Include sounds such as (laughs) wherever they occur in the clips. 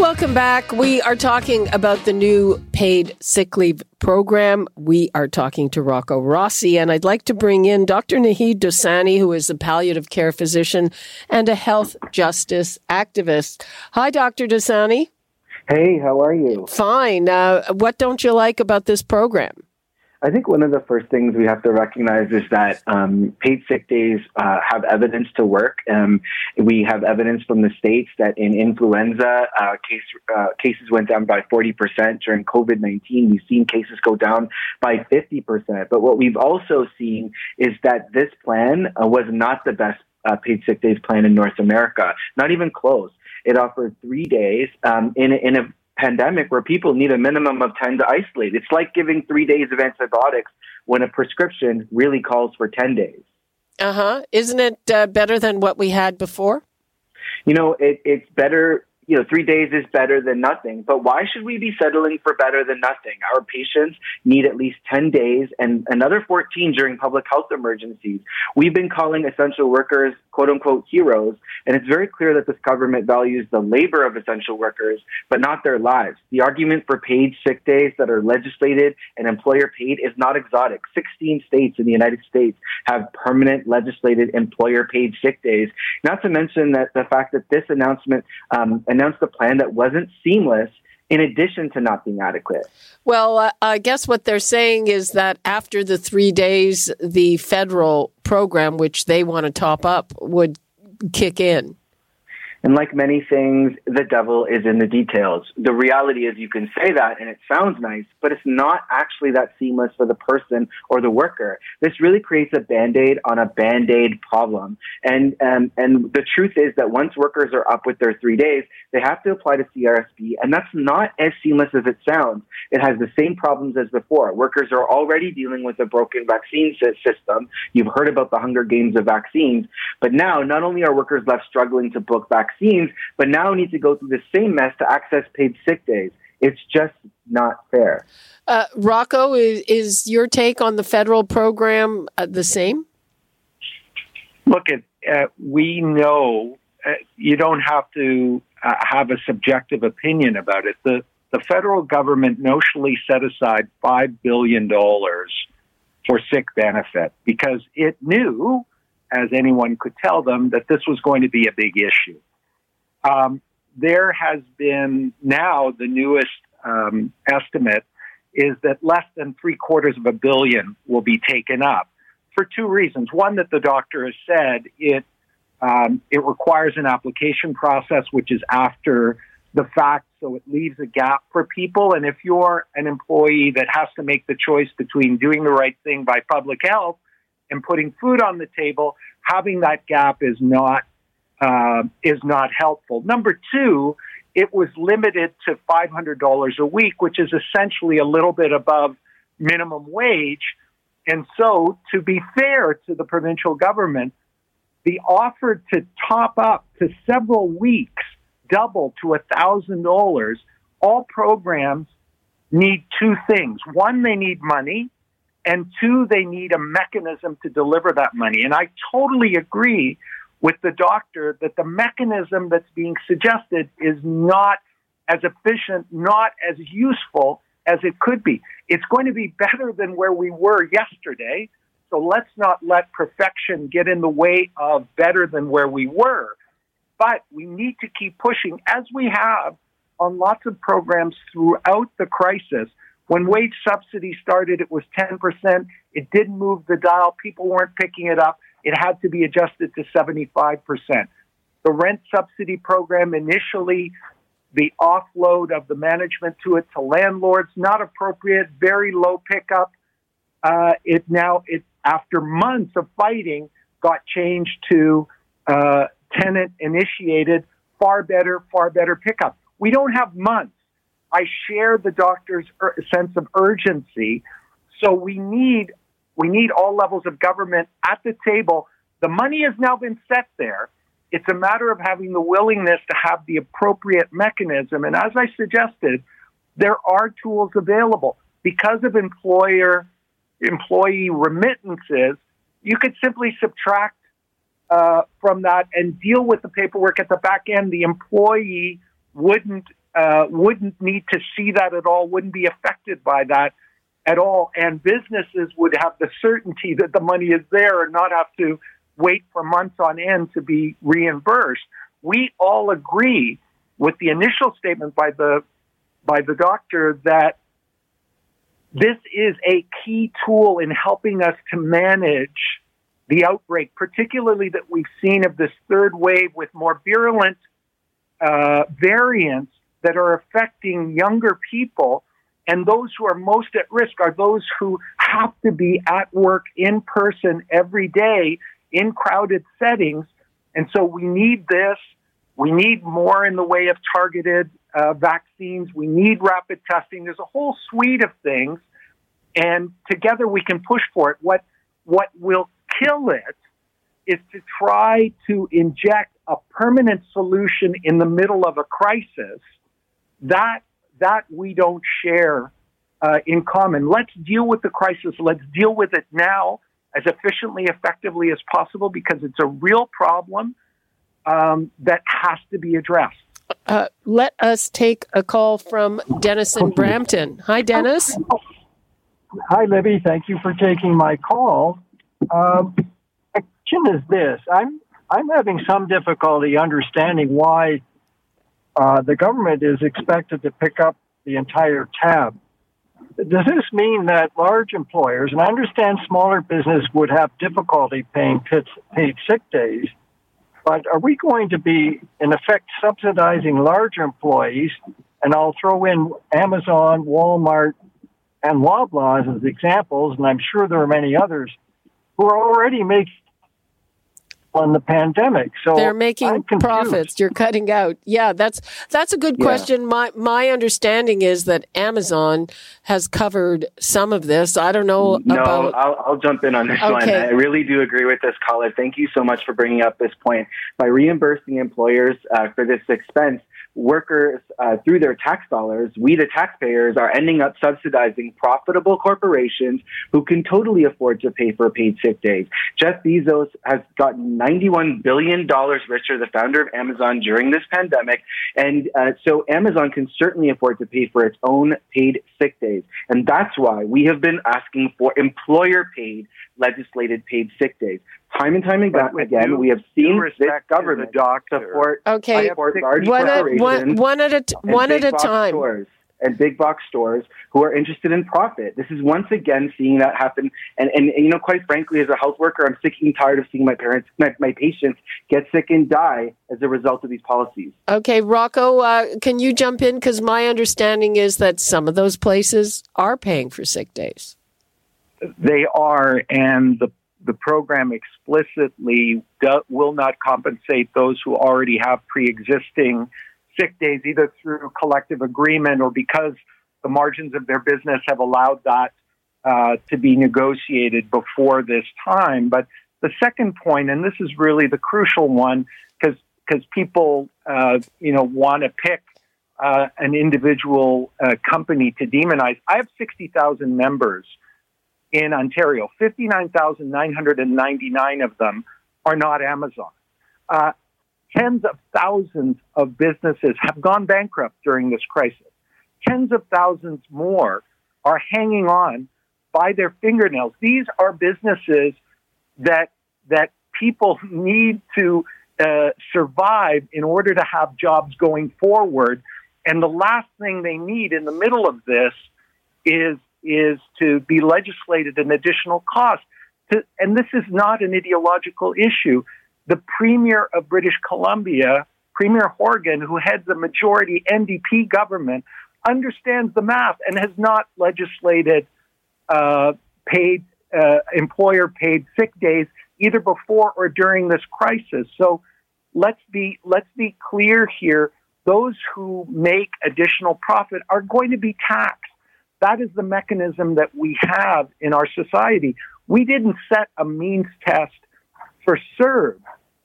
Welcome back. We are talking about the new paid sick leave program. We are talking to Rocco Rossi, and I'd like to bring in Dr. Naheed Dosani, who is a palliative care physician and a health justice activist. Hi, Dr. Dosani. Hey, how are you? Fine. Uh, what don't you like about this program? I think one of the first things we have to recognize is that um, paid sick days uh, have evidence to work. Um, we have evidence from the states that in influenza, uh, case, uh, cases went down by 40% during COVID 19. We've seen cases go down by 50%. But what we've also seen is that this plan uh, was not the best uh, paid sick days plan in North America, not even close. It offered three days um, in, a, in a pandemic where people need a minimum of 10 to isolate. It's like giving three days of antibiotics when a prescription really calls for 10 days. Uh huh. Isn't it uh, better than what we had before? You know, it, it's better you know, three days is better than nothing. But why should we be settling for better than nothing? Our patients need at least 10 days and another 14 during public health emergencies. We've been calling essential workers quote unquote heroes, and it's very clear that this government values the labor of essential workers, but not their lives. The argument for paid sick days that are legislated and employer paid is not exotic. 16 states in the United States have permanent legislated employer paid sick days. Not to mention that the fact that this announcement um, announced a plan that wasn't seamless in addition to not being adequate. Well, uh, I guess what they're saying is that after the three days, the federal program, which they want to top up, would kick in. And like many things, the devil is in the details. The reality is you can say that and it sounds nice, but it's not actually that seamless for the person or the worker. This really creates a band-aid on a band-aid problem. And, um, and the truth is that once workers are up with their three days, they have to apply to CRSB, and that's not as seamless as it sounds. It has the same problems as before. Workers are already dealing with a broken vaccine system. You've heard about the Hunger Games of vaccines, but now not only are workers left struggling to book vaccines, vaccines, but now need to go through the same mess to access paid sick days. It's just not fair. Uh, Rocco, is, is, your take on the federal program uh, the same? Look, at uh, we know uh, you don't have to uh, have a subjective opinion about it. The the federal government notionally set aside five billion dollars for sick benefit because it knew, as anyone could tell them, that this was going to be a big issue. Um, there has been now the newest um, estimate is that less than three quarters of a billion will be taken up for two reasons. One, that the doctor has said it um, it requires an application process, which is after the fact, so it leaves a gap for people. And if you're an employee that has to make the choice between doing the right thing by public health and putting food on the table, having that gap is not uh, is not helpful. Number two, it was limited to $500 a week, which is essentially a little bit above minimum wage. And so, to be fair to the provincial government, the offer to top up to several weeks, double to $1,000, all programs need two things. One, they need money, and two, they need a mechanism to deliver that money. And I totally agree with the doctor that the mechanism that's being suggested is not as efficient, not as useful as it could be. It's going to be better than where we were yesterday. So let's not let perfection get in the way of better than where we were. But we need to keep pushing, as we have on lots of programs throughout the crisis. When wage subsidy started, it was 10%. It didn't move the dial. People weren't picking it up it had to be adjusted to 75%. The rent subsidy program initially, the offload of the management to it to landlords, not appropriate, very low pickup. Uh, it now, it after months of fighting, got changed to uh, tenant initiated, far better, far better pickup. We don't have months I share the doctor's ur- sense of urgency. So we need we need all levels of government at the table. The money has now been set there. It's a matter of having the willingness to have the appropriate mechanism. And as I suggested, there are tools available because of employer employee remittances. You could simply subtract uh, from that and deal with the paperwork at the back end. The employee wouldn't uh, wouldn't need to see that at all. Wouldn't be affected by that at all, and businesses would have the certainty that the money is there and not have to wait for months on end to be reimbursed. We all agree with the initial statement by the by the doctor that this is a key tool in helping us to manage the outbreak, particularly that we've seen of this third wave with more virulent uh, variants that are affecting younger people. And those who are most at risk are those who have to be at work in person every day in crowded settings. And so we need this. We need more in the way of targeted uh, vaccines. We need rapid testing. There's a whole suite of things. And together we can push for it. What, what will kill it is to try to inject a permanent solution in the middle of a crisis. That, that we don't share uh, in common. Let's deal with the crisis. Let's deal with it now as efficiently, effectively as possible because it's a real problem um, that has to be addressed. Uh, let us take a call from Dennis in Brampton. Hi, Dennis. Hi, Libby. Thank you for taking my call. Um, question is this: I'm I'm having some difficulty understanding why uh, the government is expected to pick up the entire tab. Does this mean that large employers, and I understand smaller business would have difficulty paying paid sick days, but are we going to be, in effect, subsidizing larger employees? And I'll throw in Amazon, Walmart, and Loblaws as examples, and I'm sure there are many others who are already making on the pandemic. So they're making profits. You're cutting out. Yeah, that's that's a good yeah. question. My my understanding is that Amazon has covered some of this. I don't know. No, about... I'll, I'll jump in on this okay. one. I really do agree with this caller. Thank you so much for bringing up this point. By reimbursing employers uh, for this expense, workers, uh, through their tax dollars, we, the taxpayers, are ending up subsidizing profitable corporations who can totally afford to pay for paid sick days. Jeff Bezos has gotten $91 billion richer, the founder of Amazon, during this pandemic. And uh, so Amazon can certainly afford to pay for its own paid sick days. And that's why we have been asking for employer paid legislated paid sick days. Time and time again, again we have seen this government support, okay. support large one corporations at, one, one at a t- one at a time. Stores and big box stores who are interested in profit. This is once again seeing that happen. And, and, and, you know, quite frankly, as a health worker, I'm sick and tired of seeing my parents, my, my patients get sick and die as a result of these policies. Okay, Rocco, uh, can you jump in? Because my understanding is that some of those places are paying for sick days. They are, and the the program explicitly do, will not compensate those who already have pre-existing sick days, either through collective agreement or because the margins of their business have allowed that uh, to be negotiated before this time. But the second point, and this is really the crucial one, because because people uh, you know want to pick uh, an individual uh, company to demonize. I have sixty thousand members in Ontario. 59,999 of them are not Amazon. Uh, tens of thousands of businesses have gone bankrupt during this crisis. Tens of thousands more are hanging on by their fingernails. These are businesses that that people need to uh, survive in order to have jobs going forward. And the last thing they need in the middle of this is is to be legislated an additional cost. To, and this is not an ideological issue. The Premier of British Columbia, Premier Horgan, who heads a majority NDP government, understands the math and has not legislated uh, paid uh, employer paid sick days either before or during this crisis. So let's be let's be clear here. those who make additional profit are going to be taxed. That is the mechanism that we have in our society. We didn't set a means test for CERB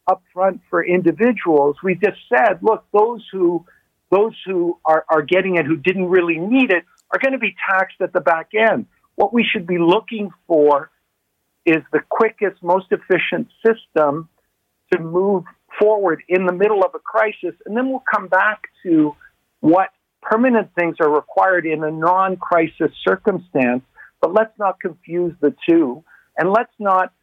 up front for individuals. We just said, look, those who those who are, are getting it who didn't really need it are going to be taxed at the back end. What we should be looking for is the quickest, most efficient system to move forward in the middle of a crisis. And then we'll come back to what permanent things are required in a non crisis circumstance. But let's not confuse the two. And let's not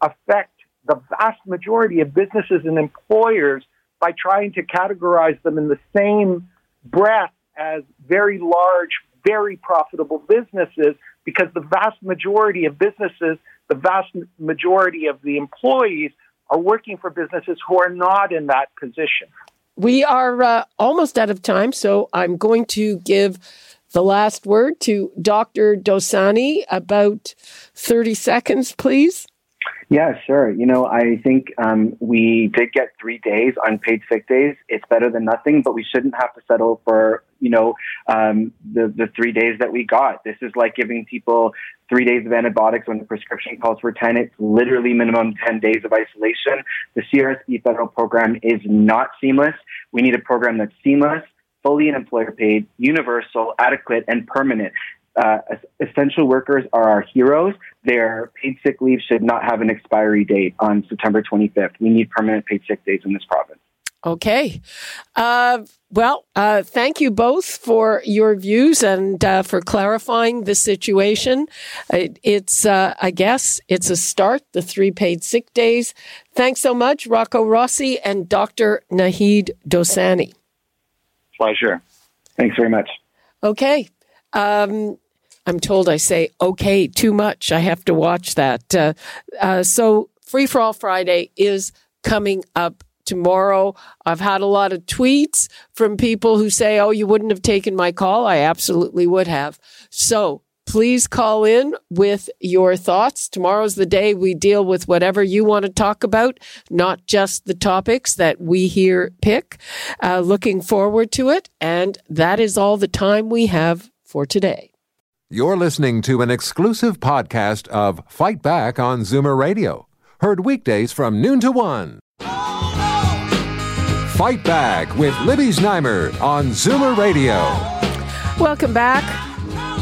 affect the vast majority of businesses and employers by trying to categorize them in the same breath as very large, very profitable businesses because the vast majority of businesses, the vast majority of the employees are working for businesses who are not in that position. We are uh, almost out of time, so I'm going to give the last word to Dr. Dosani. About 30 seconds, please. Yeah, sure. You know, I think um, we did get three days unpaid sick days. It's better than nothing, but we shouldn't have to settle for, you know, um, the, the three days that we got. This is like giving people three days of antibiotics when the prescription calls for 10. It's literally minimum 10 days of isolation. The CRSB federal program is not seamless. We need a program that's seamless, fully and employer paid, universal, adequate, and permanent uh, essential workers are our heroes. Their paid sick leave should not have an expiry date on September 25th. We need permanent paid sick days in this province. Okay. Uh, well, uh, thank you both for your views and uh, for clarifying the situation. It, it's, uh, I guess, it's a start, the three paid sick days. Thanks so much, Rocco Rossi and Dr. Naheed Dosani. Pleasure. Thanks very much. Okay. Um, I'm told I say okay too much. I have to watch that. Uh, uh, so Free for All Friday is coming up tomorrow. I've had a lot of tweets from people who say, Oh, you wouldn't have taken my call. I absolutely would have. So please call in with your thoughts. Tomorrow's the day we deal with whatever you want to talk about, not just the topics that we here pick. Uh, looking forward to it. And that is all the time we have for today. You're listening to an exclusive podcast of Fight Back on Zoomer Radio, heard weekdays from noon to one. Fight Back with Libby Znaimer on Zoomer Radio. Welcome back.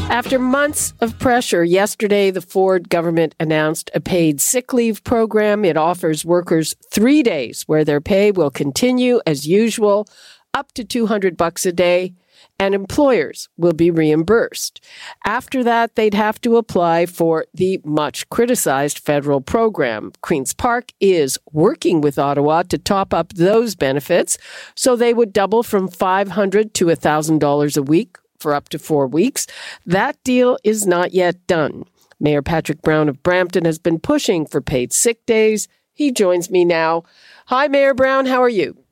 After months of pressure, yesterday the Ford government announced a paid sick leave program. It offers workers three days where their pay will continue as usual, up to 200 bucks a day and employers will be reimbursed. After that, they'd have to apply for the much criticized federal program. Queen's Park is working with Ottawa to top up those benefits, so they would double from 500 to $1,000 a week for up to four weeks. That deal is not yet done. Mayor Patrick Brown of Brampton has been pushing for paid sick days. He joins me now. Hi, Mayor Brown. How are you?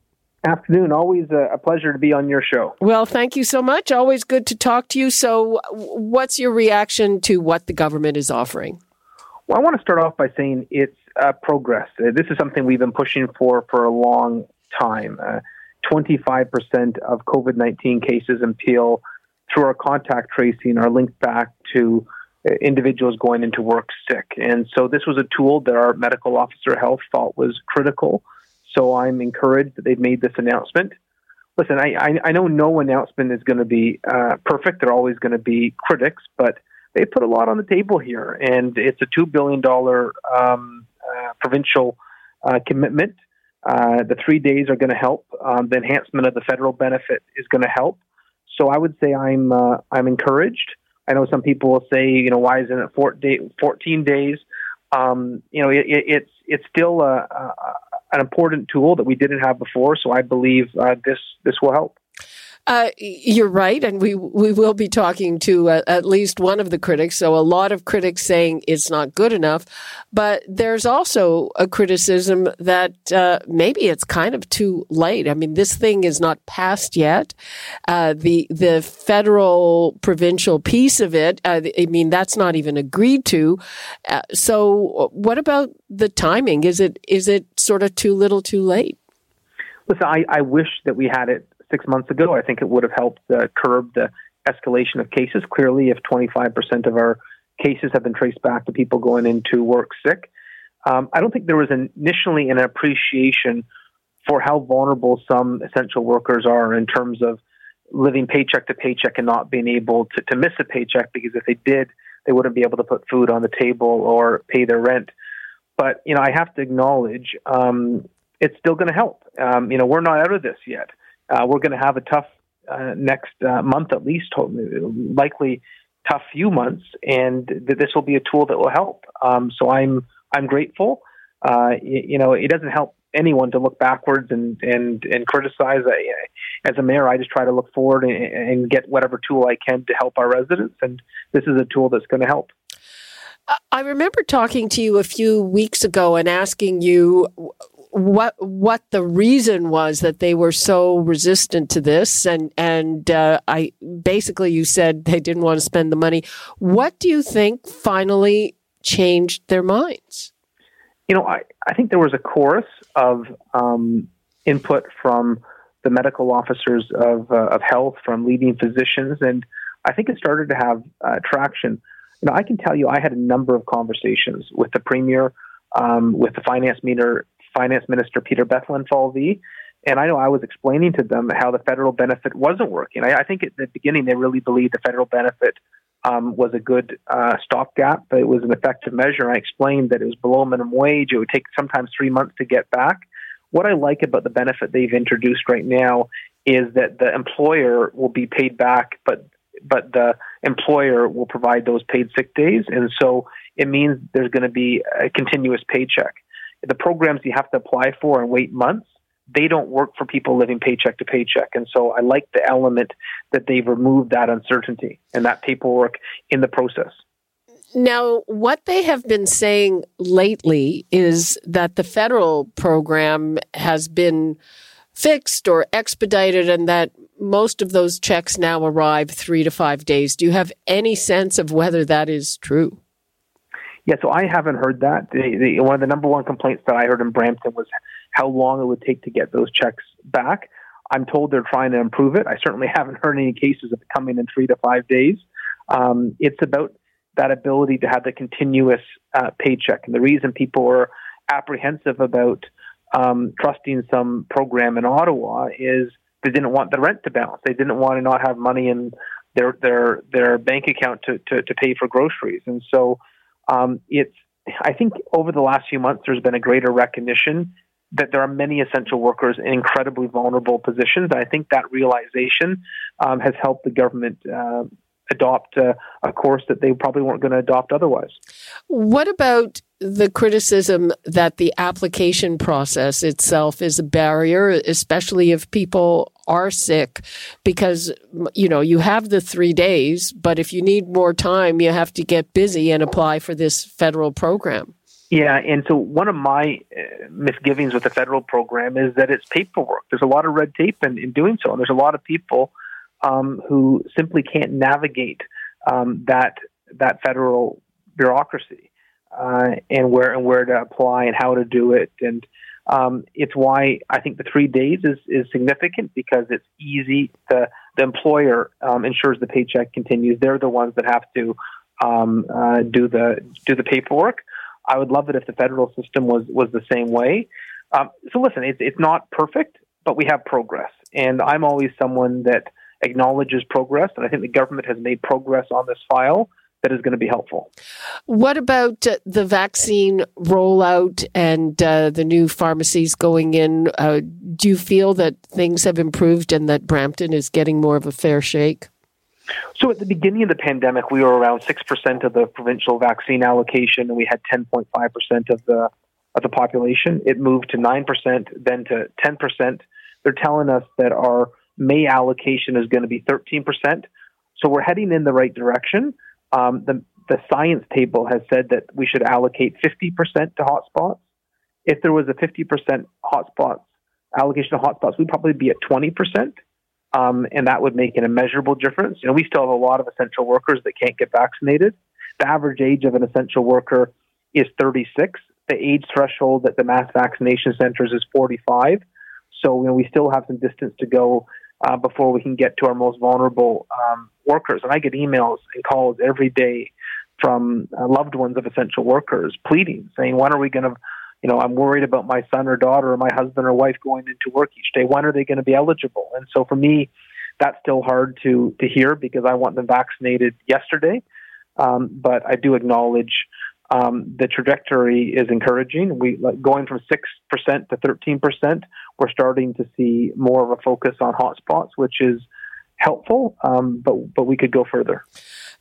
Afternoon. Always a, pleasure to be on your show. Well, thank you so much. Always good to talk to you. So, what's your reaction to what the government is offering? Well, I want to start off by saying it's uh, progress. Uh, this is something we've been pushing for for a long time. Uh, 25% of COVID 19 cases in Peel through our contact tracing are linked back to uh, individuals going into work sick. And so this was a tool that our medical officer health thought was critical so I'm encouraged that they've made this announcement. Listen, I, I, I know no announcement is going to be uh, perfect. There are always going to be critics, but they put a lot on the table here, and it's a two billion dollar um, uh, provincial uh, commitment. Uh, the three days are going to help. Um, the enhancement of the federal benefit is going to help. So I would say I'm uh, I'm encouraged. I know some people will say, you know, why isn't it four day, 14 days? Um, you know, it, it, it's it's still a, a, an important tool that we didn't have before. So I believe uh, this this will help. Uh, you're right, and we we will be talking to uh, at least one of the critics. So a lot of critics saying it's not good enough, but there's also a criticism that uh, maybe it's kind of too late. I mean, this thing is not passed yet. Uh, the the federal provincial piece of it, uh, I mean, that's not even agreed to. So what about the timing? Is it is it sort of too little, too late? Listen, I, I wish that we had it six months ago. I think it would have helped uh, curb the escalation of cases. Clearly, if 25% of our cases have been traced back to people going into work sick, um, I don't think there was initially an appreciation for how vulnerable some essential workers are in terms of living paycheck to paycheck and not being able to, to miss a paycheck because if they did, they wouldn't be able to put food on the table or pay their rent. But you know, I have to acknowledge um, it's still going to help. Um, you know, we're not out of this yet. Uh, we're going to have a tough uh, next uh, month, at least, likely tough few months, and th- this will be a tool that will help. Um, so I'm I'm grateful. Uh, you, you know, it doesn't help anyone to look backwards and and and criticize. As a mayor, I just try to look forward and, and get whatever tool I can to help our residents, and this is a tool that's going to help. I remember talking to you a few weeks ago and asking you what what the reason was that they were so resistant to this, and and uh, I basically you said they didn't want to spend the money. What do you think finally changed their minds? You know, I, I think there was a chorus of um, input from the medical officers of uh, of health, from leading physicians, and I think it started to have uh, traction. You know, I can tell you, I had a number of conversations with the premier, um, with the finance minister, finance minister Peter Bethlenfalvy, and I know I was explaining to them how the federal benefit wasn't working. I, I think at the beginning they really believed the federal benefit um, was a good uh, stopgap, but it was an effective measure. I explained that it was below minimum wage. It would take sometimes three months to get back. What I like about the benefit they've introduced right now is that the employer will be paid back, but but the employer will provide those paid sick days, and so it means there's going to be a continuous paycheck. The programs you have to apply for and wait months, they don't work for people living paycheck to paycheck. And so I like the element that they've removed that uncertainty and that paperwork in the process. Now, what they have been saying lately is that the federal program has been fixed or expedited and that most of those checks now arrive three to five days. Do you have any sense of whether that is true? Yeah, so I haven't heard that. The, the, one of the number one complaints that I heard in Brampton was how long it would take to get those checks back. I'm told they're trying to improve it. I certainly (laughs) haven't heard any cases of it coming in three to five days. Um, it's about that ability to have the continuous uh, paycheck. And the reason people are apprehensive about um, trusting some program in Ottawa is they didn't want the rent to balance. They didn't want to not have money in their their their bank account to to, to pay for groceries. And so um, it's I think over the last few months there's been a greater recognition that there are many essential workers in incredibly vulnerable positions. And I think that realization um, has helped the government uh, adopt uh, a course that they probably weren't going to adopt otherwise. What about the criticism that the application process itself is a barrier, especially if people are sick, because you know you have the three days, but if you need more time, you have to get busy and apply for this federal program. Yeah, and so one of my uh, misgivings with the federal program is that it's paperwork. There's a lot of red tape in, in doing so, and there's a lot of people um, who simply can't navigate um, that that federal bureaucracy uh, and where and where to apply and how to do it. And um, it's why I think the three days is, is significant because it's easy. The the employer um, ensures the paycheck continues. They're the ones that have to um, uh, do the do the paperwork. I would love it if the federal system was was the same way. Um, so listen, it's it's not perfect, but we have progress, and I'm always someone that acknowledges progress, and I think the government has made progress on this file that is going to be helpful. What about uh, the vaccine rollout and uh, the new pharmacies going in? Uh, do you feel that things have improved and that Brampton is getting more of a fair shake? So, at the beginning of the pandemic, we were around 6% of the provincial vaccine allocation, and we had 10.5% of the, of the population. It moved to 9%, then to 10%. They're telling us that our May allocation is going to be 13%. So we're heading in the right direction. Um, the, the science table has said that we should allocate 50% to hotspots. If there was a 50% hotspots allocation of hotspots, we'd probably be at 20%. Um, and that would make an immeasurable difference. You know, we still have a lot of essential workers that can't get vaccinated. The average age of an essential worker is 36. The age threshold at the mass vaccination centers is 45. So, you know, we still have some distance to go uh, before we can get to our most vulnerable um, workers. And I get emails and calls every day from uh, loved ones of essential workers pleading, saying, when are we going to, you know, I'm worried about my son or daughter or my husband or wife going into work each day. When are they going to be eligible? And so for me, that's still hard to, to hear because I want them vaccinated yesterday. Um, but I do acknowledge um, the trajectory is encouraging. We like, going from six percent to thirteen percent. We're starting to see more of a focus on hotspots, which is helpful. Um, but but we could go further.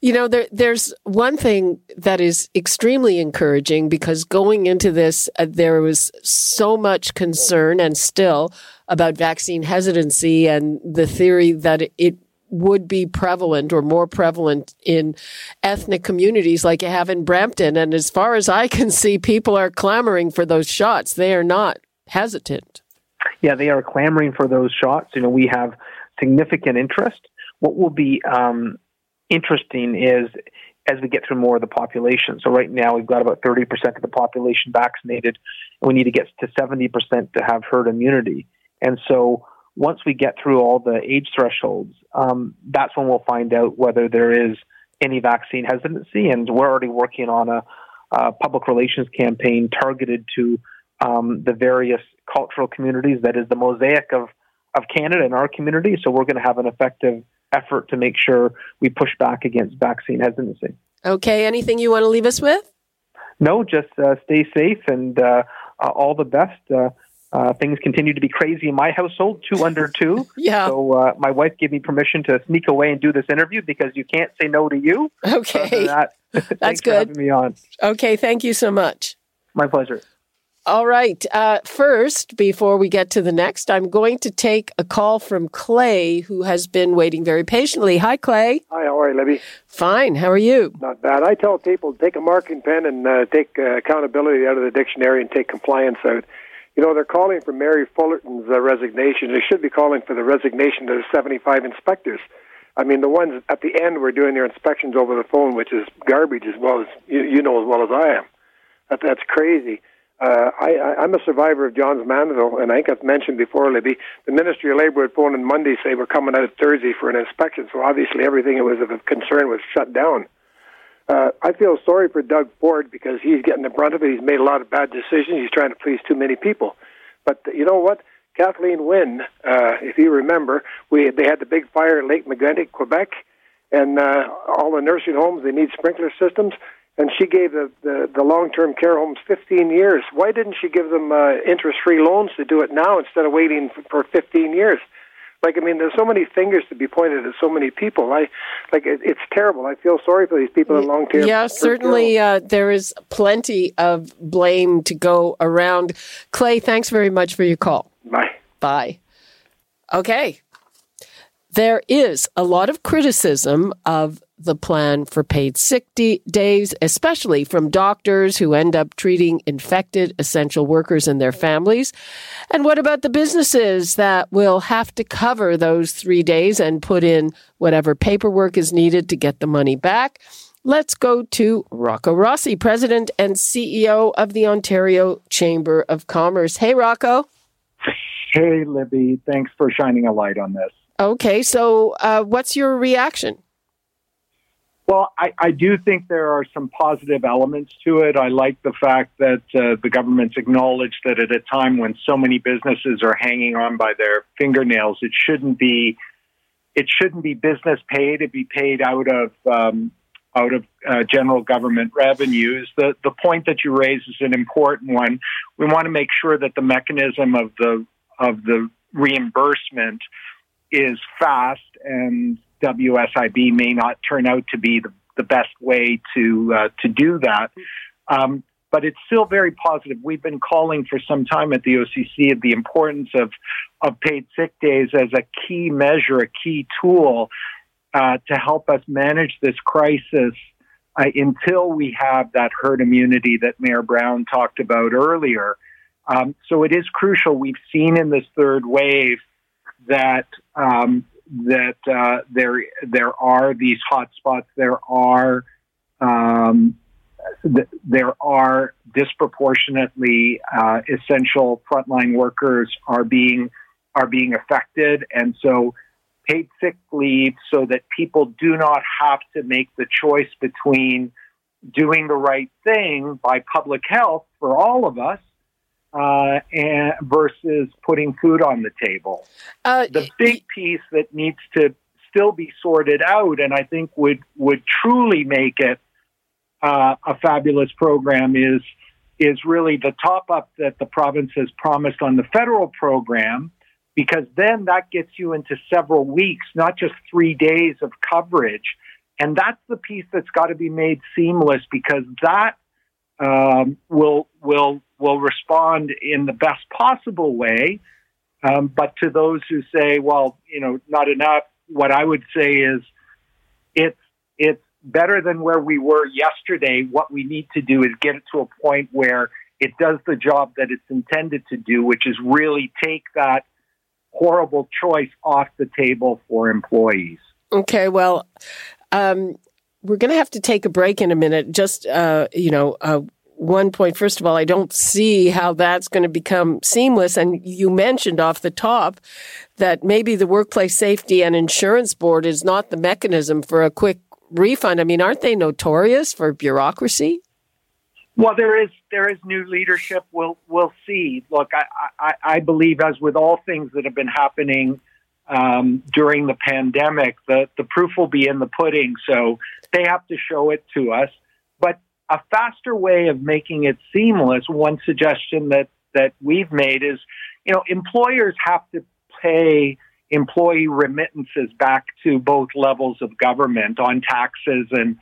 You know, there, there's one thing that is extremely encouraging because going into this, uh, there was so much concern and still about vaccine hesitancy and the theory that it would be prevalent or more prevalent in ethnic communities like you have in Brampton. And as far as I can see, people are clamoring for those shots. They are not hesitant. Yeah, they are clamoring for those shots. You know, we have significant interest. What will be um, interesting is as we get through more of the population. So right now we've got about 30% of the population vaccinated, and we need to get to 70% to have herd immunity. And so once we get through all the age thresholds, um, that's when we'll find out whether there is any vaccine hesitancy. And we're already working on a, a public relations campaign targeted to um, the various cultural communities that is the mosaic of, of Canada and our community. So we're going to have an effective effort to make sure we push back against vaccine hesitancy. Okay. Anything you want to leave us with? No, just uh, stay safe and uh, uh, all the best. Uh, uh, things continue to be crazy in my household, two under two. (laughs) yeah. So uh, my wife gave me permission to sneak away and do this interview because you can't say no to you. Okay. That, (laughs) That's good. me on. Okay. Thank you so much. My pleasure. All right. Uh, first, before we get to the next, I'm going to take a call from Clay, who has been waiting very patiently. Hi, Clay. Hi, how are you, Libby? Fine. How are you? Not bad. I tell people take a marking pen and uh, take uh, accountability out of the dictionary and take compliance out. You know, they're calling for Mary Fullerton's uh, resignation. They should be calling for the resignation of the 75 inspectors. I mean, the ones at the end were doing their inspections over the phone, which is garbage as well as you, you know as well as I am. That, that's crazy. Uh, I, I'm a survivor of Johns Manville, and I think I've mentioned before, Libby, the Ministry of Labor would phone on Monday say we're coming out of Thursday for an inspection. So obviously everything that was of concern was shut down. Uh, I feel sorry for Doug Ford because he's getting the brunt of it. He's made a lot of bad decisions. He's trying to please too many people. But you know what? Kathleen Wynne, uh, if you remember, we they had the big fire at Lake Megantic, Quebec, and uh, all the nursing homes they need sprinkler systems. And she gave the, the, the long term care homes 15 years. Why didn't she give them uh, interest free loans to do it now instead of waiting for, for 15 years? Like, I mean, there's so many fingers to be pointed at so many people. I like it, it's terrible. I feel sorry for these people in long term. Yeah, certainly uh, there is plenty of blame to go around. Clay, thanks very much for your call. Bye. Bye. Okay. There is a lot of criticism of the plan for paid sick d- days, especially from doctors who end up treating infected essential workers and their families. And what about the businesses that will have to cover those three days and put in whatever paperwork is needed to get the money back? Let's go to Rocco Rossi, President and CEO of the Ontario Chamber of Commerce. Hey, Rocco. Hey, Libby. Thanks for shining a light on this. Okay, so uh, what's your reaction? Well, I, I, do think there are some positive elements to it. I like the fact that uh, the government's acknowledged that at a time when so many businesses are hanging on by their fingernails, it shouldn't be it shouldn't be business paid. It be paid out of um, out of uh, general government revenues. The the point that you raise is an important one. We want to make sure that the mechanism of the of the reimbursement is fast and WSIB may not turn out to be the, the best way to uh, to do that. Um, but it's still very positive. We've been calling for some time at the OCC of the importance of of paid sick days as a key measure, a key tool uh, to help us manage this crisis uh, until we have that herd immunity that Mayor Brown talked about earlier. Um, so it is crucial. We've seen in this third wave that um, that uh, there there are these hotspots. There are um, th- there are disproportionately uh, essential frontline workers are being are being affected, and so paid sick leave so that people do not have to make the choice between doing the right thing by public health for all of us uh, and versus putting food on the table. Uh, the big piece that needs to still be sorted out, and I think would would truly make it uh, a fabulous program, is is really the top up that the province has promised on the federal program, because then that gets you into several weeks, not just three days of coverage. And that's the piece that's got to be made seamless because that um, will will will respond in the best possible way. Um, but to those who say, "Well, you know, not enough," what I would say is, it's it's better than where we were yesterday. What we need to do is get it to a point where it does the job that it's intended to do, which is really take that horrible choice off the table for employees. Okay, well, um, we're going to have to take a break in a minute. Just, uh, you know, uh, one point, first of all, I don't see how that's going to become seamless. And you mentioned off the top that maybe the Workplace Safety and Insurance Board is not the mechanism for a quick refund. I mean, aren't they notorious for bureaucracy? Well, there is there is new leadership. We'll we'll see. Look, I, I, I believe, as with all things that have been happening um, during the pandemic, the the proof will be in the pudding. So they have to show it to us. A faster way of making it seamless, one suggestion that, that we've made is, you know, employers have to pay employee remittances back to both levels of government on taxes and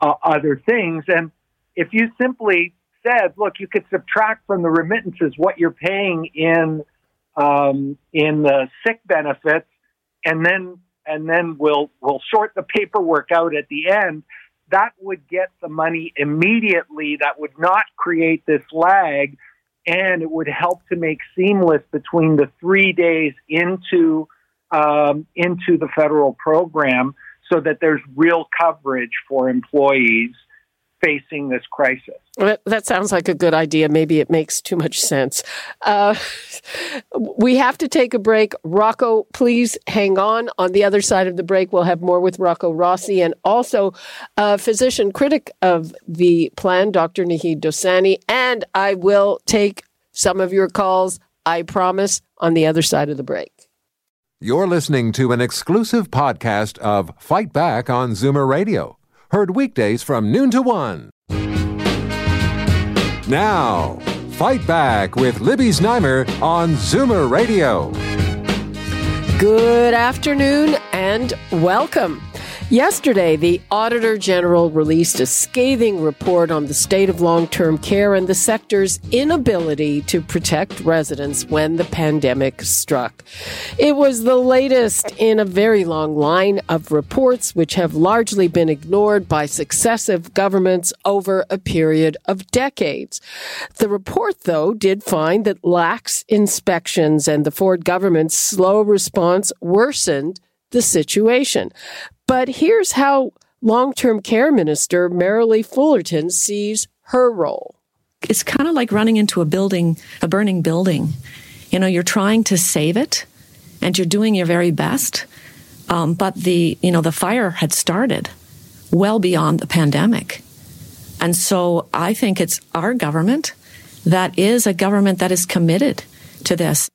uh, other things. And if you simply said, look, you could subtract from the remittances what you're paying in um, in the sick benefits, and then and then we'll we'll sort the paperwork out at the end that would get the money immediately. That would not create this lag, and it would help to make seamless between the three days into um, into the federal program, so that there's real coverage for employees facing this crisis. That sounds like a good idea. Maybe it makes too much sense. Uh, we have to take a break. Rocco, please hang on. On the other side of the break, we'll have more with Rocco Rossi and also a physician critic of the plan, Dr. Naheed Dosani. And I will take some of your calls, I promise, on the other side of the break. You're listening to an exclusive podcast of Fight Back on Zoomer Radio Heard weekdays from noon to one. Now, Fight Back with Libby Znaimer on Zoomer Radio. Good afternoon and welcome. Yesterday, the Auditor General released a scathing report on the state of long term care and the sector's inability to protect residents when the pandemic struck. It was the latest in a very long line of reports which have largely been ignored by successive governments over a period of decades. The report, though, did find that lax inspections and the Ford government's slow response worsened the situation. But here's how long term care minister Merrilee Fullerton sees her role. It's kind of like running into a building, a burning building. You know, you're trying to save it and you're doing your very best. Um, but the, you know, the fire had started well beyond the pandemic. And so I think it's our government that is a government that is committed to this.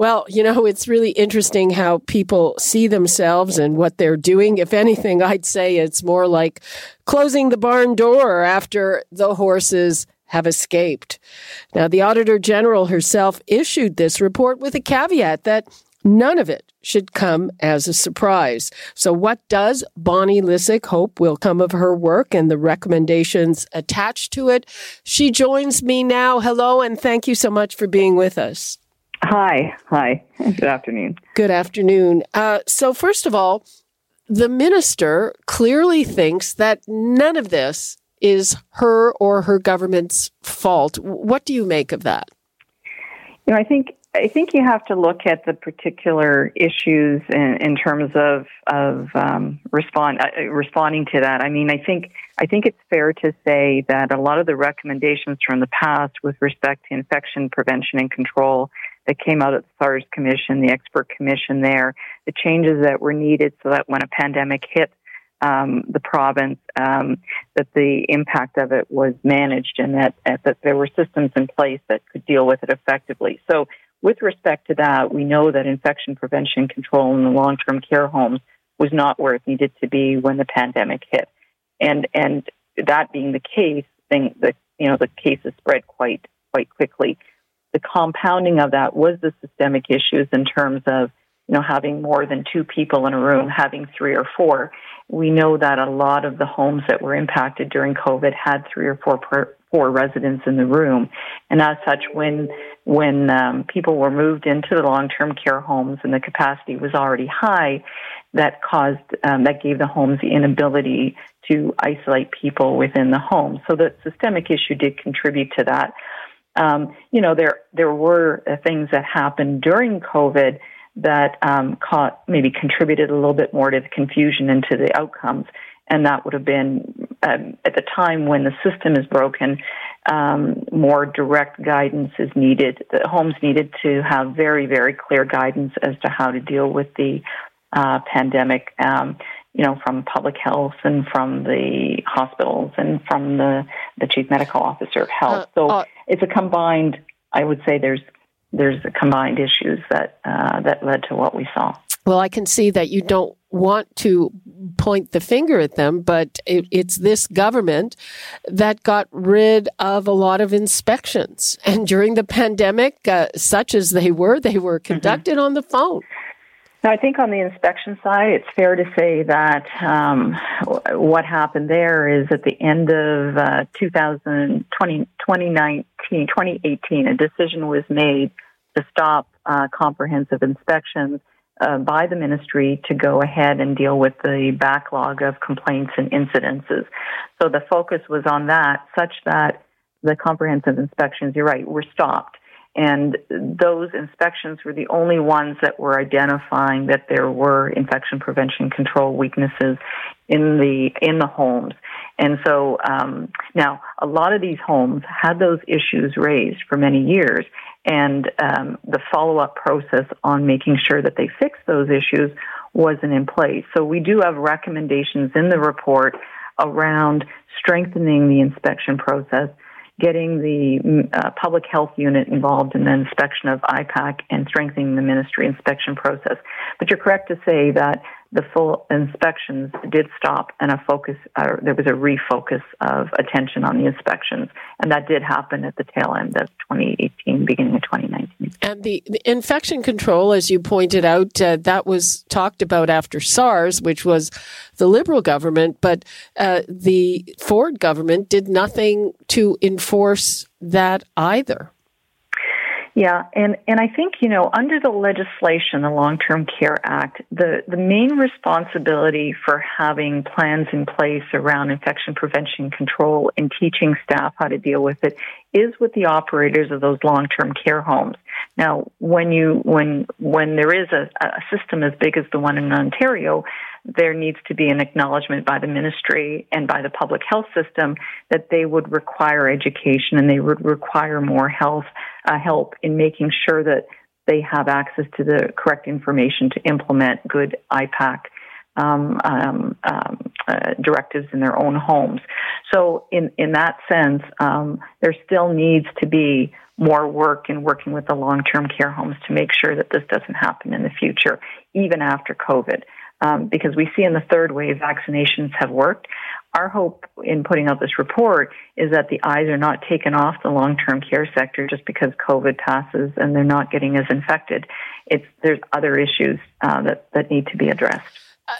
Well, you know, it's really interesting how people see themselves and what they're doing. If anything, I'd say it's more like closing the barn door after the horses have escaped. Now, the Auditor General herself issued this report with a caveat that none of it should come as a surprise. So, what does Bonnie Lysyk hope will come of her work and the recommendations attached to it? She joins me now. Hello, and thank you so much for being with us. Hi. Hi. Good afternoon. Good afternoon. Uh, so, first of all, the minister clearly thinks that none of this is her or her government's fault. What do you make of that? You know, I think I think you have to look at the particular issues in, in terms of of um, respond uh, responding to that. I mean, I think I think it's fair to say that a lot of the recommendations from the past with respect to infection prevention and control that came out of the SARS Commission, the expert commission there, the changes that were needed so that when a pandemic hit um, the province, um, that the impact of it was managed and that, that there were systems in place that could deal with it effectively. So, with respect to that, we know that infection prevention control in the long term care homes was not where it needed to be when the pandemic hit. And, and that being the case, thing, the, you know, the cases spread quite, quite quickly. The compounding of that was the systemic issues in terms of you know, having more than two people in a room, having three or four. We know that a lot of the homes that were impacted during COVID had three or four per, four residents in the room, and as such, when when um, people were moved into the long-term care homes and the capacity was already high, that caused um, that gave the homes the inability to isolate people within the home. So the systemic issue did contribute to that. Um, you know, there there were things that happened during COVID that um, caught, maybe contributed a little bit more to the confusion and to the outcomes. And that would have been um, at the time when the system is broken, um, more direct guidance is needed. The homes needed to have very, very clear guidance as to how to deal with the uh, pandemic. Um, you know, from public health and from the hospitals and from the the chief medical officer of health. Uh, so uh, it's a combined. I would say there's there's a combined issues that uh, that led to what we saw. Well, I can see that you don't want to point the finger at them, but it, it's this government that got rid of a lot of inspections. And during the pandemic, uh, such as they were, they were mm-hmm. conducted mm-hmm. on the phone. Now, I think on the inspection side, it's fair to say that um, what happened there is at the end of uh, 2020, 2019, 2018, a decision was made to stop uh, comprehensive inspections uh, by the ministry to go ahead and deal with the backlog of complaints and incidences. So the focus was on that, such that the comprehensive inspections, you're right, were stopped. And those inspections were the only ones that were identifying that there were infection prevention control weaknesses in the in the homes. And so um, now a lot of these homes had those issues raised for many years, and um, the follow up process on making sure that they fix those issues wasn't in place. So we do have recommendations in the report around strengthening the inspection process getting the mm, uh, public health unit involved in the inspection of IPAC and strengthening the ministry inspection process. But you're correct to say that the full inspections did stop and a focus, uh, there was a refocus of attention on the inspections. And that did happen at the tail end of 2018, beginning of 2019. And the, the infection control, as you pointed out, uh, that was talked about after SARS, which was the Liberal government, but uh, the Ford government did nothing to enforce that either. Yeah, and, and I think, you know, under the legislation, the Long Term Care Act, the, the main responsibility for having plans in place around infection prevention control and teaching staff how to deal with it is with the operators of those long term care homes. Now, when you when when there is a, a system as big as the one in Ontario, there needs to be an acknowledgement by the ministry and by the public health system that they would require education and they would require more health uh, help in making sure that they have access to the correct information to implement good IPAC um, um, um, uh, directives in their own homes. So, in in that sense, um, there still needs to be more work in working with the long term care homes to make sure that this doesn't happen in the future, even after COVID um, because we see in the third wave vaccinations have worked. Our hope in putting out this report is that the eyes are not taken off the long-term care sector just because COVID passes and they're not getting as infected. It's there's other issues uh, that that need to be addressed. Uh,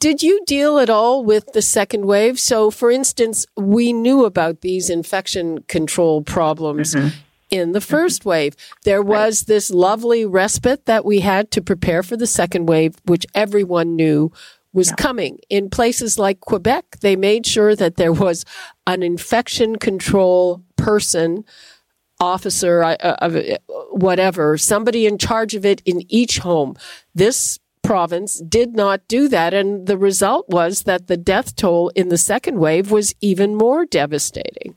did you deal at all with the second wave? So, for instance, we knew about these infection control problems mm-hmm in the 1st mm-hmm. wave. There was this lovely respite that we had to prepare for the second wave, which everyone knew was yeah. coming. In places like Quebec, they made sure that there was an infection control person, officer, uh, uh, whatever, somebody in charge of it in each home. This province did not do that. And the result was that the death toll in the second wave was even more devastating.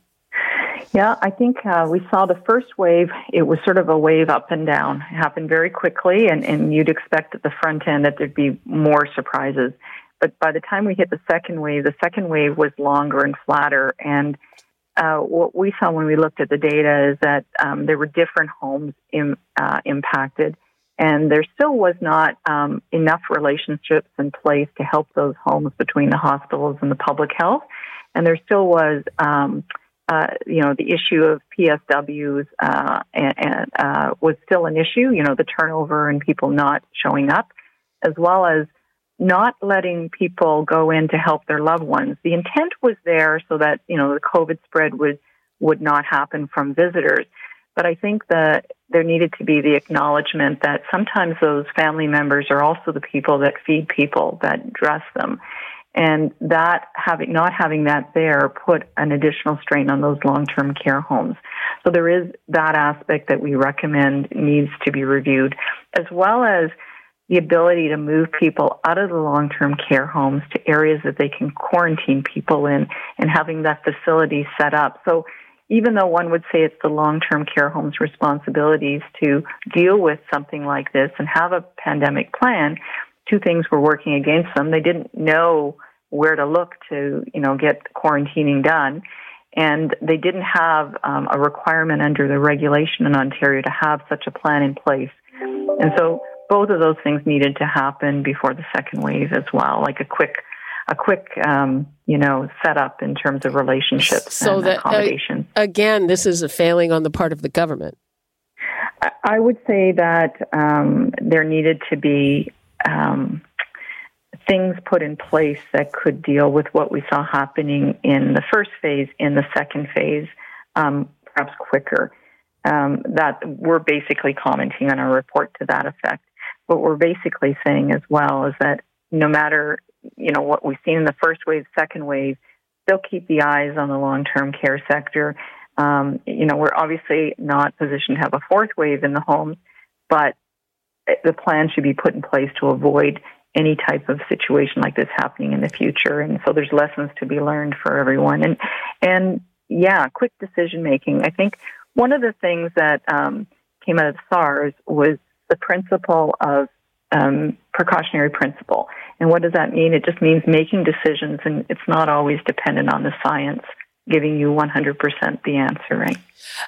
Yeah, I think uh, we saw the first wave. It was sort of a wave up and down. It happened very quickly, and, and you'd expect at the front end that there'd be more surprises. But by the time we hit the second wave, the second wave was longer and flatter. And uh, what we saw when we looked at the data is that um, there were different homes in, uh, impacted, and there still was not um, enough relationships in place to help those homes between the hospitals and the public health. And there still was um, uh, you know, the issue of PSWs uh, and, and uh, was still an issue. You know, the turnover and people not showing up, as well as not letting people go in to help their loved ones. The intent was there so that you know the COVID spread would would not happen from visitors. But I think that there needed to be the acknowledgement that sometimes those family members are also the people that feed people, that dress them. And that having, not having that there put an additional strain on those long-term care homes. So there is that aspect that we recommend needs to be reviewed, as well as the ability to move people out of the long-term care homes to areas that they can quarantine people in and having that facility set up. So even though one would say it's the long-term care homes responsibilities to deal with something like this and have a pandemic plan, two things were working against them. They didn't know where to look to, you know, get quarantining done. And they didn't have um, a requirement under the regulation in Ontario to have such a plan in place. And so both of those things needed to happen before the second wave as well, like a quick, a quick, um, you know, setup in terms of relationships so and that, accommodation. Uh, again, this is a failing on the part of the government. I would say that um, there needed to be um, things put in place that could deal with what we saw happening in the first phase, in the second phase, um, perhaps quicker. Um, that we're basically commenting on our report to that effect. What we're basically saying as well is that no matter you know what we've seen in the first wave, second wave, still keep the eyes on the long-term care sector. Um, you know, we're obviously not positioned to have a fourth wave in the homes, but the plan should be put in place to avoid any type of situation like this happening in the future. And so there's lessons to be learned for everyone. And and yeah, quick decision making. I think one of the things that um, came out of SARS was the principle of um, precautionary principle. And what does that mean? It just means making decisions, and it's not always dependent on the science giving you 100% the answer, right?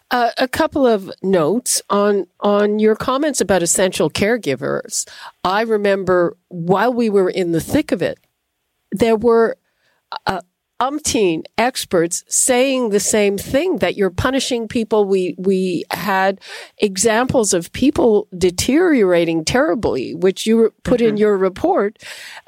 Uh, a couple of notes on on your comments about essential caregivers. I remember while we were in the thick of it, there were uh, umpteen experts saying the same thing that you're punishing people. We we had examples of people deteriorating terribly, which you put mm-hmm. in your report,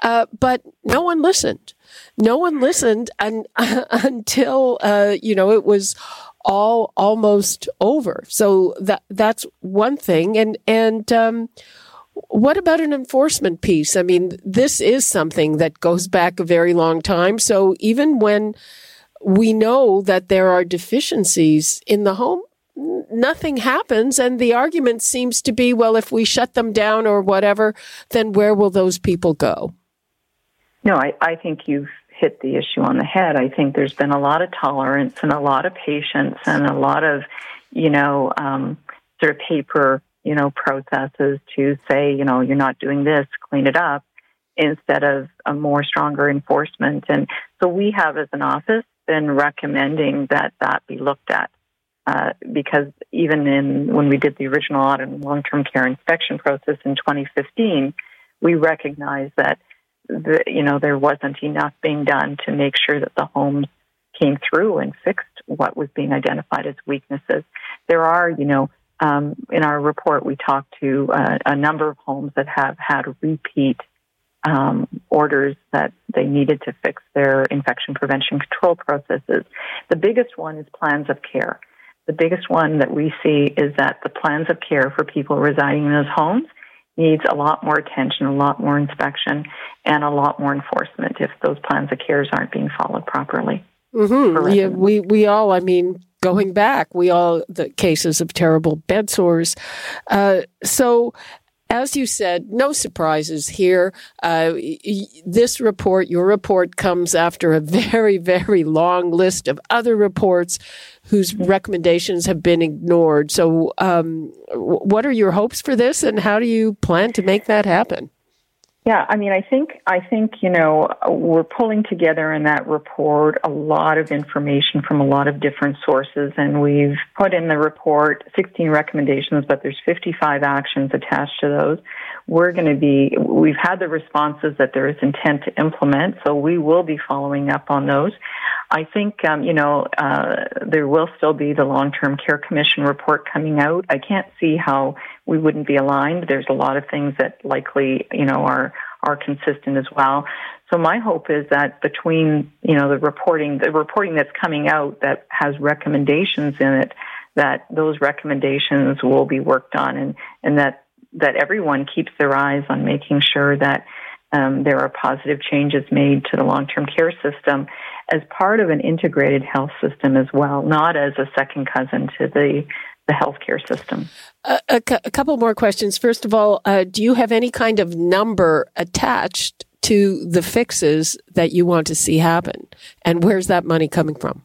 uh, but no one listened no one listened un, (laughs) until uh, you know it was all almost over. So that that's one thing. And and um, what about an enforcement piece? I mean, this is something that goes back a very long time. So even when we know that there are deficiencies in the home, nothing happens. And the argument seems to be, well, if we shut them down or whatever, then where will those people go? No, I, I think you've hit the issue on the head. I think there's been a lot of tolerance and a lot of patience and a lot of, you know, um, sort of paper, you know, processes to say, you know, you're not doing this, clean it up, instead of a more stronger enforcement. And so we have, as an office, been recommending that that be looked at. Uh, because even in when we did the original audit and long-term care inspection process in 2015, we recognized that the, you know, there wasn't enough being done to make sure that the homes came through and fixed what was being identified as weaknesses. There are, you know, um, in our report, we talked to uh, a number of homes that have had repeat um, orders that they needed to fix their infection prevention control processes. The biggest one is plans of care. The biggest one that we see is that the plans of care for people residing in those homes needs a lot more attention, a lot more inspection, and a lot more enforcement if those plans of cares aren't being followed properly. Mm-hmm. Yeah, we we all. I mean, going back, we all the cases of terrible bed sores. Uh, so, as you said, no surprises here. Uh, this report, your report, comes after a very, very long list of other reports whose recommendations have been ignored. So, um, what are your hopes for this, and how do you plan to make that happen? Yeah, I mean, I think I think you know we're pulling together in that report a lot of information from a lot of different sources, and we've put in the report 16 recommendations, but there's 55 actions attached to those. We're going to be we've had the responses that there is intent to implement, so we will be following up on those. I think um, you know uh, there will still be the long-term care commission report coming out. I can't see how we wouldn't be aligned. There's a lot of things that likely you know are are consistent as well. So my hope is that between you know the reporting the reporting that's coming out that has recommendations in it, that those recommendations will be worked on and and that that everyone keeps their eyes on making sure that um, there are positive changes made to the long-term care system as part of an integrated health system as well, not as a second cousin to the the healthcare system. a, a, couple more questions. First of all, uh, do you have any kind of number attached to the fixes that you want to see happen, and where's that money coming from?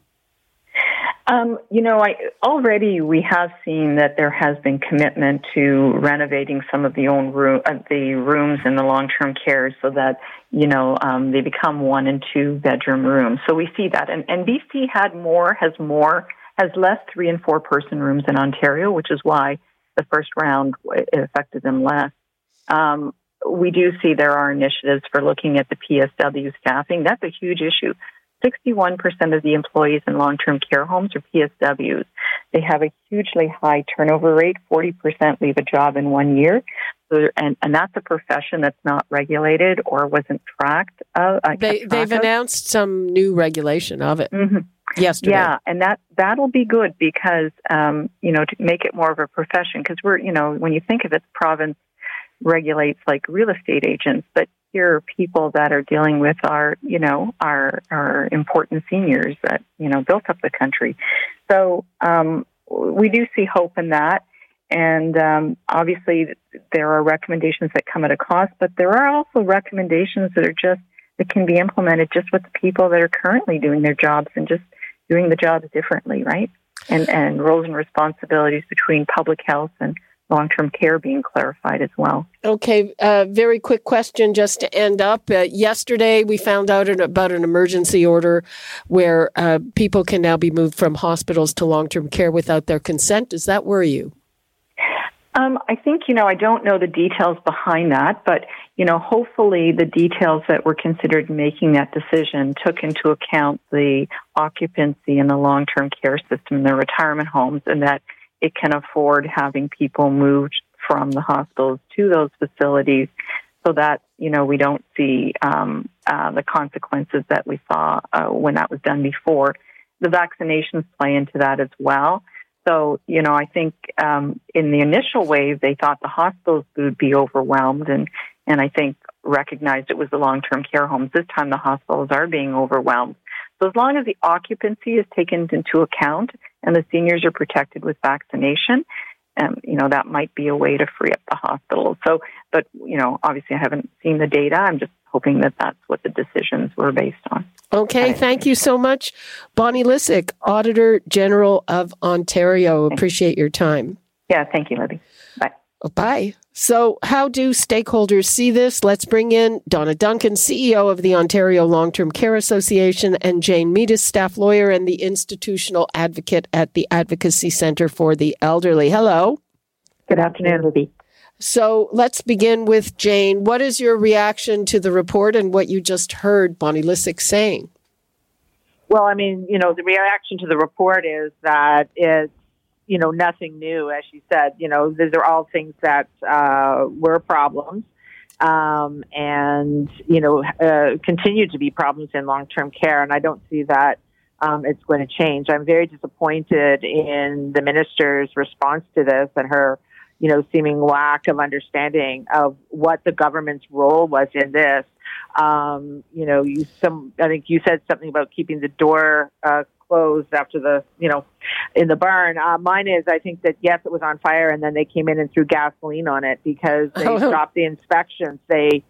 Um, you know, I already we have seen that there has been commitment to renovating some of the own room, uh, the rooms in the long-term care, so that you know um, they become one and two bedroom rooms. So we see that, and, and BC had more, has more, has less three and four person rooms in Ontario, which is why the first round affected them less. Um, we do see there are initiatives for looking at the PSW staffing. That's a huge issue. 61% of the employees in long-term care homes are PSWs. They have a hugely high turnover rate. 40% leave a job in one year. So, and, and that's a profession that's not regulated or wasn't tracked. Uh, they, they've announced some new regulation of it. Mm-hmm. Yesterday. Yeah, and that that'll be good because um, you know to make it more of a profession because we're you know when you think of it, the province regulates like real estate agents, but here are people that are dealing with our, you know, our our important seniors that you know built up the country. So um, we do see hope in that, and um, obviously there are recommendations that come at a cost, but there are also recommendations that are just that can be implemented just with the people that are currently doing their jobs and just doing the jobs differently, right? And and roles and responsibilities between public health and long term care being clarified as well. Okay, uh, very quick question just to end up. Uh, yesterday, we found out about an emergency order where uh, people can now be moved from hospitals to long term care without their consent. Does that worry you? Um, I think, you know, I don't know the details behind that, but, you know, hopefully the details that were considered making that decision took into account the occupancy in the long term care system in the retirement homes and that it can afford having people moved from the hospitals to those facilities so that you know we don't see um, uh, the consequences that we saw uh, when that was done before. The vaccinations play into that as well. So you know, I think um, in the initial wave they thought the hospitals would be overwhelmed, and and I think recognized it was the long term care homes. This time the hospitals are being overwhelmed. So as long as the occupancy is taken into account and the seniors are protected with vaccination, um, you know, that might be a way to free up the hospital. So, but, you know, obviously I haven't seen the data. I'm just hoping that that's what the decisions were based on. Okay, thank you so much. Bonnie Lysyk, Auditor General of Ontario. Appreciate your time. Yeah, thank you, Libby. Bye. Bye. So, how do stakeholders see this? Let's bring in Donna Duncan, CEO of the Ontario Long Term Care Association, and Jane Meadus, staff lawyer and the institutional advocate at the Advocacy Center for the Elderly. Hello. Good afternoon, Libby. So, let's begin with Jane. What is your reaction to the report and what you just heard Bonnie Lysyk saying? Well, I mean, you know, the reaction to the report is that it's you know, nothing new, as she said. You know, these are all things that uh, were problems um, and, you know, uh, continue to be problems in long term care. And I don't see that um, it's going to change. I'm very disappointed in the minister's response to this and her, you know, seeming lack of understanding of what the government's role was in this. Um, you know, you some I think you said something about keeping the door uh, closed after the, you know, in the barn. Uh, mine is, I think that yes, it was on fire, and then they came in and threw gasoline on it because they (laughs) stopped the inspections. They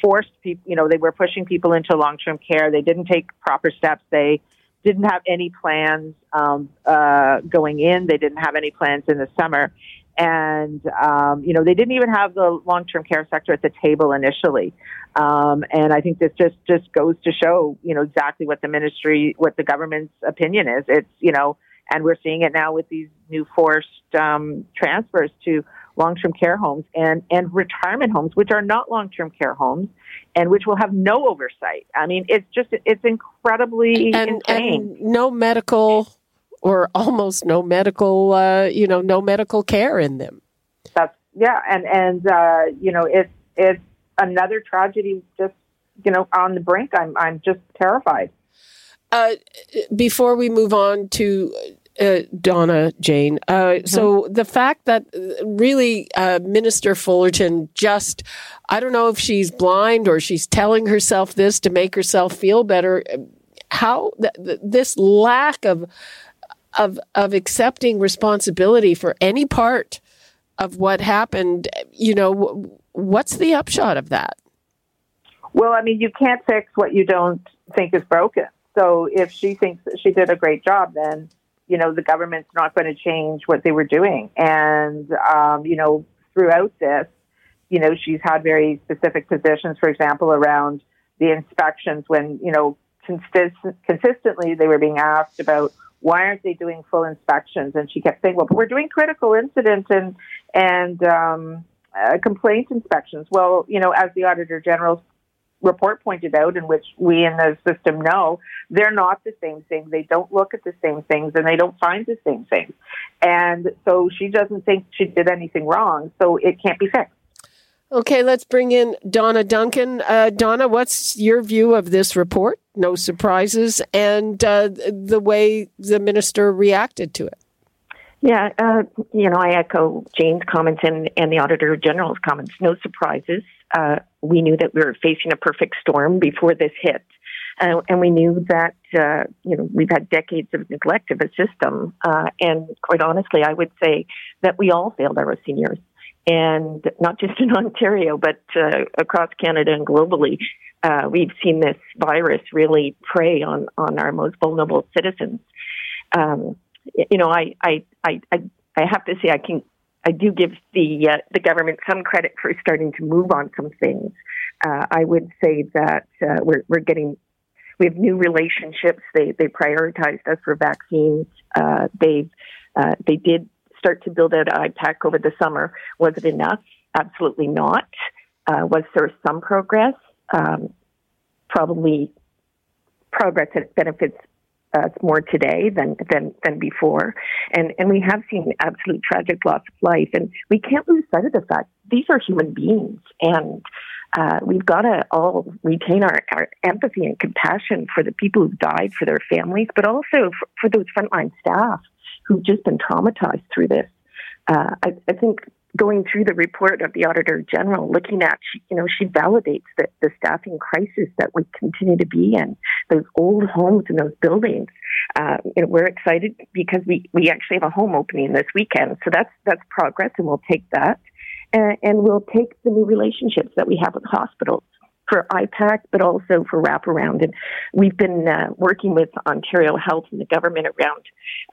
forced people, you know, they were pushing people into long term care. They didn't take proper steps. They didn't have any plans um, uh, going in. They didn't have any plans in the summer. And, um, you know, they didn't even have the long term care sector at the table initially. Um, and I think this just, just goes to show, you know, exactly what the ministry, what the government's opinion is. It's, you know, and we're seeing it now with these new forced um, transfers to long-term care homes and, and retirement homes, which are not long-term care homes, and which will have no oversight. I mean, it's just it's incredibly and, insane. and no medical or almost no medical, uh, you know, no medical care in them. That's yeah, and and uh, you know, it's it's another tragedy just you know on the brink. I'm I'm just terrified. Uh, before we move on to uh, Donna Jane, uh, so the fact that really uh, Minister Fullerton just, I don't know if she's blind or she's telling herself this to make herself feel better. How th- th- this lack of of of accepting responsibility for any part of what happened, you know, what's the upshot of that? Well, I mean, you can't fix what you don't think is broken. So if she thinks that she did a great job, then you know the government's not going to change what they were doing. And um, you know, throughout this, you know, she's had very specific positions. For example, around the inspections, when you know consist- consistently they were being asked about why aren't they doing full inspections, and she kept saying, well, but we're doing critical incident and and um, uh, complaint inspections. Well, you know, as the Auditor General's report pointed out, in which we in the system know, they're not the same thing. They don't look at the same things and they don't find the same things. And so she doesn't think she did anything wrong, so it can't be fixed. Okay, let's bring in Donna Duncan. Uh, Donna, what's your view of this report? No surprises, and uh, the way the minister reacted to it. Yeah, uh, you know, I echo Jane's comments and, and the Auditor General's comments. No surprises. Uh, we knew that we were facing a perfect storm before this hit. Uh, and we knew that, uh, you know, we've had decades of neglect of a system. Uh, and quite honestly, I would say that we all failed our seniors. And not just in (laughs) Ontario, but uh, across Canada and globally, uh, we've seen this virus really prey on, on our most vulnerable citizens. Um, you know, I, I, I, I, I have to say I can, I do give the uh, the government some credit for starting to move on some things. Uh, I would say that uh, we're we're getting we have new relationships. They they prioritized us for vaccines. Uh, they uh, they did start to build out IPAC over the summer. Was it enough? Absolutely not. Uh, was there some progress? Um, probably progress that benefits us more today than than than before, and and we have seen absolute tragic loss of life, and we can't lose sight of the fact these are human beings, and uh, we've got to all retain our, our empathy and compassion for the people who've died, for their families, but also for, for those frontline staff who've just been traumatized through this. Uh, I, I think going through the report of the Auditor General, looking at, you know, she validates that the staffing crisis that we continue to be in, those old homes and those buildings. Uh, you know, we're excited because we, we actually have a home opening this weekend. So that's, that's progress and we'll take that. And, and we'll take the new relationships that we have with hospitals for IPAC, but also for wraparound. And we've been uh, working with Ontario Health and the government around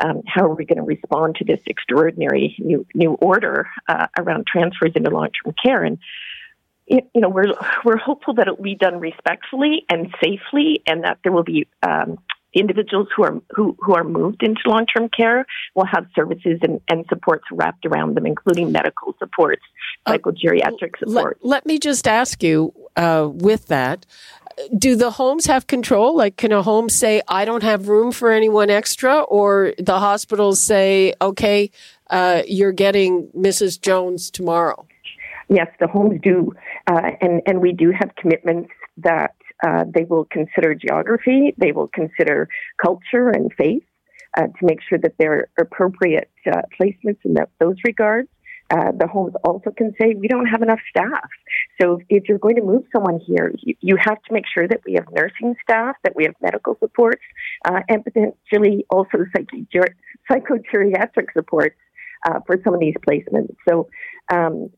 um, how are we going to respond to this extraordinary new new order uh, around transfers into long term care. And you know, we're we're hopeful that it will be done respectfully and safely, and that there will be. Um, individuals who are who, who are moved into long term care will have services and, and supports wrapped around them, including medical supports, psychogeriatric support. Let, let me just ask you uh, with that. Do the homes have control? Like, can a home say, I don't have room for anyone extra? Or the hospitals say, okay, uh, you're getting Mrs. Jones tomorrow? Yes, the homes do. Uh, and, and we do have commitments that uh, they will consider geography, they will consider culture and faith uh, to make sure that there are appropriate uh, placements in that, those regards. Uh, the homes also can say we don't have enough staff. So if you're going to move someone here, you, you have to make sure that we have nursing staff, that we have medical supports, uh, and potentially also psychogeriatric supports uh, for some of these placements. So um,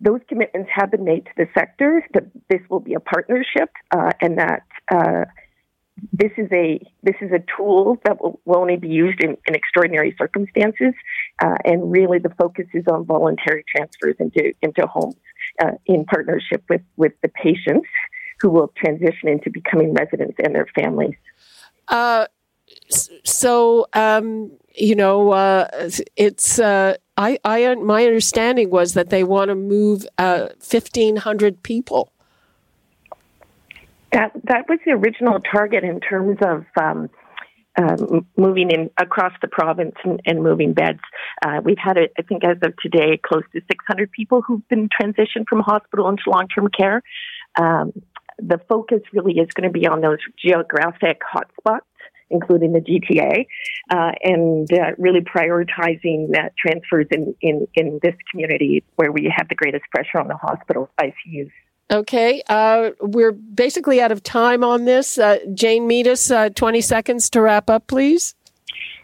those commitments have been made to the sector that this will be a partnership uh, and that uh, this is a this is a tool that will, will only be used in, in extraordinary circumstances, uh, and really the focus is on voluntary transfers into into homes uh, in partnership with with the patients who will transition into becoming residents and their families. Uh, so um, you know, uh, it's uh, I, I my understanding was that they want to move uh, fifteen hundred people. That that was the original target in terms of. Um, um, moving in across the province and, and moving beds. Uh, we've had, I think, as of today, close to 600 people who've been transitioned from hospital into long-term care. Um, the focus really is going to be on those geographic hotspots including the GTA, uh, and uh, really prioritizing that transfers in, in, in this community where we have the greatest pressure on the hospital ICUs. Okay, uh, we're basically out of time on this. Uh, Jane Meadus, uh, 20 seconds to wrap up, please.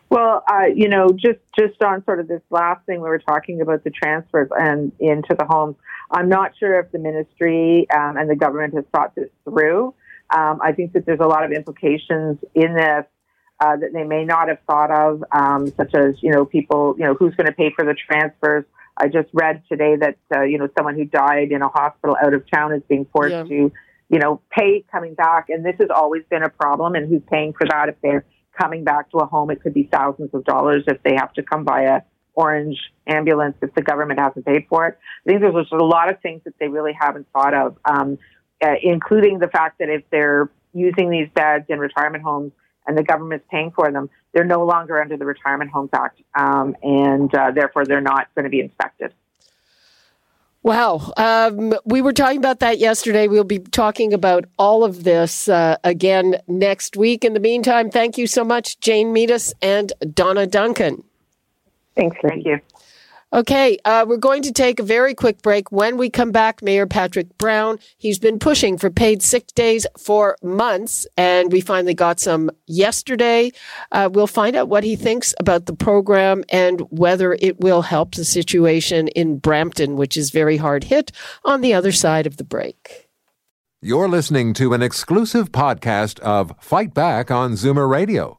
Well, uh, you know, just just on sort of this last thing we were talking about the transfers and into the homes. I'm not sure if the ministry um, and the government has thought this through. Um, I think that there's a lot of implications in this uh, that they may not have thought of, um, such as you know people, you know who's going to pay for the transfers. I just read today that uh, you know someone who died in a hospital out of town is being forced yeah. to you know pay coming back, and this has always been a problem. And who's paying for that if they're coming back to a home? It could be thousands of dollars if they have to come by a Ornge ambulance if the government hasn't paid for it. I think there's a lot of things that they really haven't thought of, um, uh, including the fact that if they're using these beds in retirement homes and the government's paying for them, they're no longer under the Retirement Homes Act, um, and uh, therefore they're not going to be inspected. Wow. Um, we were talking about that yesterday. We'll be talking about all of this uh, again next week. In the meantime, thank you so much, Jane Meadus and Donna Duncan. Thanks. Thank you. Okay, uh, we're going to take a very quick break. When we come back, Mayor Patrick Brown, he's been pushing for paid sick days for months, and we finally got some yesterday. Uh, we'll find out what he thinks about the program and whether it will help the situation in Brampton, which is very hard hit, on the other side of the break. You're listening to an exclusive podcast of Fight Back on Zoomer Radio